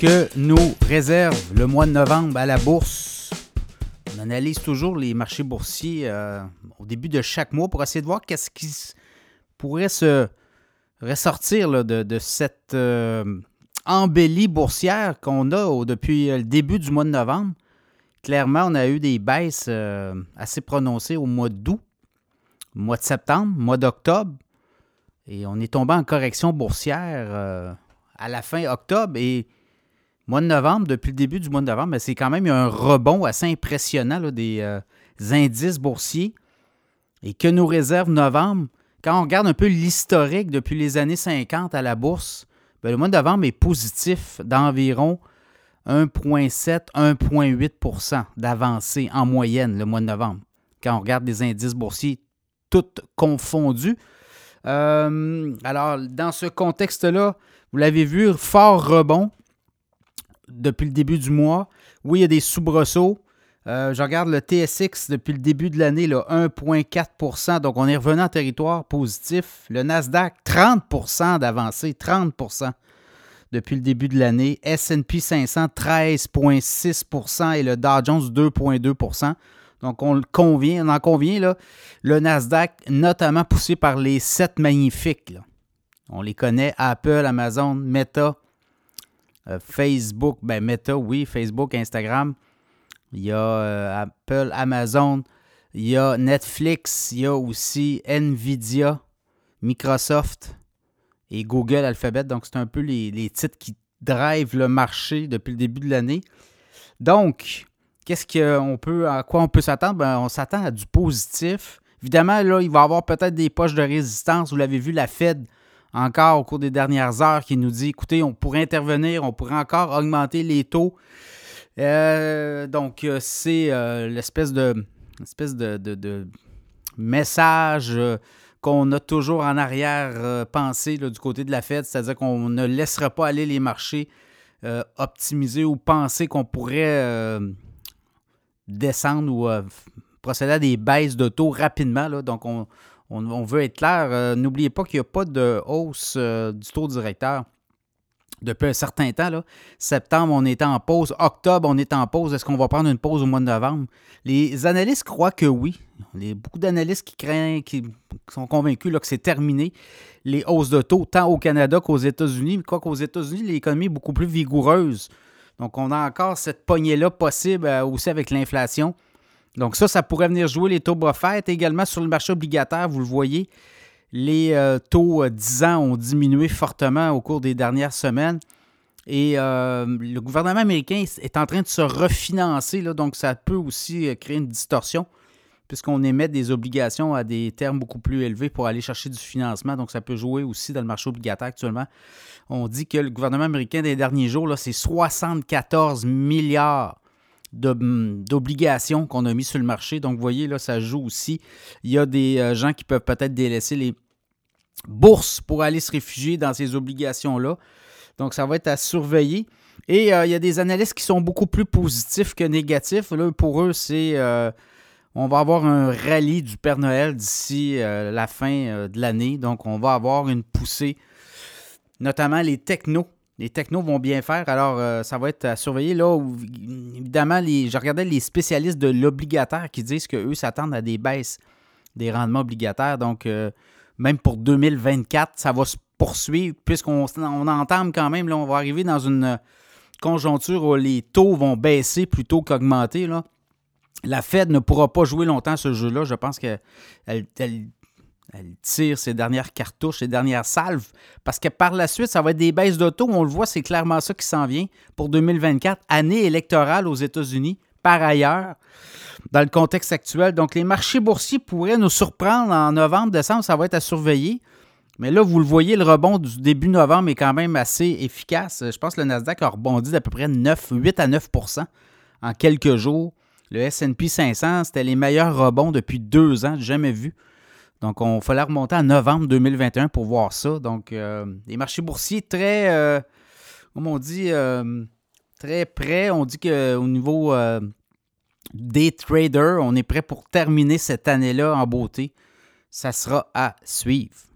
que nous réserve le mois de novembre à la bourse. On analyse toujours les marchés boursiers euh, au début de chaque mois pour essayer de voir qu'est-ce qui pourrait se ressortir de, cette euh, embellie boursière qu'on a depuis le début du mois de novembre. Clairement, on a eu des baisses euh, assez prononcées au mois d'août, mois de septembre, mois d'octobre. Et on est tombé en correction boursière à la fin octobre. Et mois de novembre, depuis le début du mois de novembre, c'est quand même un rebond assez impressionnant des euh, indices boursiers. Et que nous réserve novembre, quand on regarde un peu l'historique depuis les années 50 à la bourse, ben, le mois de novembre est positif d'environ 1,7-1,8% d'avancée en moyenne le mois de novembre. Quand on regarde les indices boursiers, tous confondus. Euh, alors, dans ce contexte-là, vous l'avez vu, fort rebond depuis le début du mois. Oui, il y a des soubresauts. Euh, je regarde le TSX depuis le début de l'année, 1,4% Donc, on est revenu en territoire positif. Le Nasdaq, 30% d'avancée, 30% depuis le début de l'année. SP 500, 13,6% et le Dow Jones, 2,2% donc, on, convient, on en convient, là, le Nasdaq, notamment poussé par les sept magnifiques. On les connaît, Apple, Amazon, Meta, Facebook, ben Meta, oui, Facebook, Instagram. Il y a euh, Apple, Amazon, il y a Netflix, il y a aussi Nvidia, Microsoft et Google Alphabet. Donc, c'est un peu les, titres qui drivent le marché depuis le début de l'année. Donc, qu'est-ce qu'on peut, à quoi on peut s'attendre? Ben, on s'attend à du positif. Évidemment, là, il va y avoir peut-être des poches de résistance. Vous l'avez vu, la Fed encore au cours des dernières heures qui nous dit écoutez, on pourrait intervenir, on pourrait encore augmenter les taux. Euh, donc, euh, c'est euh, l'espèce de, espèce de, message qu'on a toujours en arrière-pensée du côté de la Fed, c'est-à-dire qu'on ne laissera pas aller les marchés optimiser ou penser qu'on pourrait descendre ou procéder à des baisses de taux rapidement. Là. Donc, on, on, veut être clair. Euh, n'oubliez pas qu'il n'y a pas de hausse euh, du taux directeur depuis un certain temps. Là. Septembre, on est en pause. Octobre, on est en pause. Est-ce qu'on va prendre une pause au mois de novembre? Les analystes croient que oui. Il y a beaucoup d'analystes qui craignent, qui sont convaincus que c'est terminé, les hausses de taux, tant au Canada qu'aux États-Unis. Quoi qu'aux États-Unis, l'économie est beaucoup plus vigoureuse. Donc, on a encore cette poignée-là possible euh, aussi avec l'inflation. Donc ça, ça pourrait venir jouer les taux bas Également sur le marché obligataire, vous le voyez, les euh, taux 10 euh, ans ont diminué fortement au cours des dernières semaines. Et euh, le gouvernement américain est en train de se refinancer, là, donc ça peut aussi créer une distorsion puisqu'on émet des obligations à des termes beaucoup plus élevés pour aller chercher du financement. Donc, ça peut jouer aussi dans le marché obligataire actuellement. On dit que le gouvernement américain des derniers jours, c'est 74 milliards d'obligations qu'on a mis sur le marché. Donc, vous voyez, là, ça joue aussi. Il y a des euh, gens qui peuvent peut-être délaisser les bourses pour aller se réfugier dans ces obligations-là. Donc, ça va être à surveiller. Et euh, il y a des analystes qui sont beaucoup plus positifs que négatifs. Là, pour eux, c'est euh, on va avoir un rallye du Père Noël d'ici la fin de l'année. Donc, on va avoir une poussée, notamment les technos les technos vont bien faire. Alors, euh, ça va être à surveiller. Là, évidemment, je regardais les spécialistes de l'obligataire qui disent qu'eux s'attendent à des baisses des rendements obligataires. Donc, euh, même pour 2024, ça va se poursuivre puisqu'on on entame quand même, là, on va arriver dans une conjoncture où les taux vont baisser plutôt qu'augmenter. La Fed ne pourra pas jouer longtemps ce jeu-là. Je pense qu'elle elle tire ses dernières cartouches, ses dernières salves, parce que par la suite, ça va être des baisses d'auto. On le voit, c'est clairement ça qui s'en vient pour 2024, année électorale aux États-Unis. Par ailleurs, dans le contexte actuel, donc les marchés boursiers pourraient nous surprendre en novembre, décembre, ça va être à surveiller. Mais là, vous le voyez, le rebond du début novembre est quand même assez efficace. Je pense que le Nasdaq a rebondi d'à peu près 9, 8 à 9% en quelques jours. Le SP 500, c'était les meilleurs rebonds depuis deux ans, jamais vu. Donc, on fallait remonter en novembre 2021 pour voir ça. Donc, euh, les marchés boursiers très, euh, comme on dit, euh, très prêts. On dit qu'au niveau des traders, on est prêt pour terminer cette année-là en beauté. Ça sera à suivre.